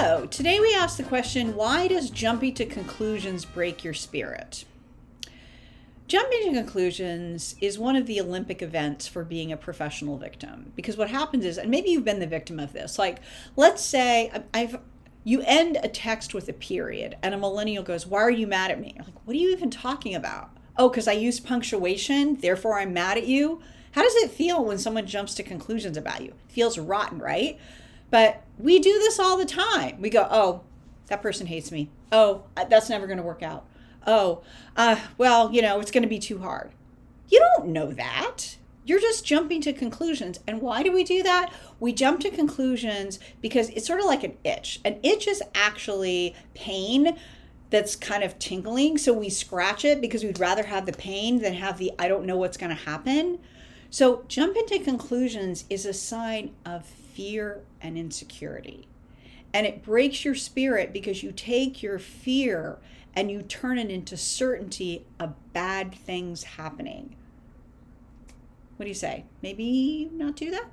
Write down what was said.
So, today we ask the question why does jumping to conclusions break your spirit? Jumping to conclusions is one of the Olympic events for being a professional victim because what happens is, and maybe you've been the victim of this, like let's say I've you end a text with a period and a millennial goes, Why are you mad at me? I'm like, what are you even talking about? Oh, because I used punctuation, therefore I'm mad at you. How does it feel when someone jumps to conclusions about you? It feels rotten, right? But we do this all the time. We go, oh, that person hates me. Oh, that's never going to work out. Oh, uh, well, you know, it's going to be too hard. You don't know that. You're just jumping to conclusions. And why do we do that? We jump to conclusions because it's sort of like an itch. An itch is actually pain that's kind of tingling. So we scratch it because we'd rather have the pain than have the I don't know what's going to happen. So jumping to conclusions is a sign of fear and insecurity. And it breaks your spirit because you take your fear and you turn it into certainty of bad things happening. What do you say? Maybe not do that?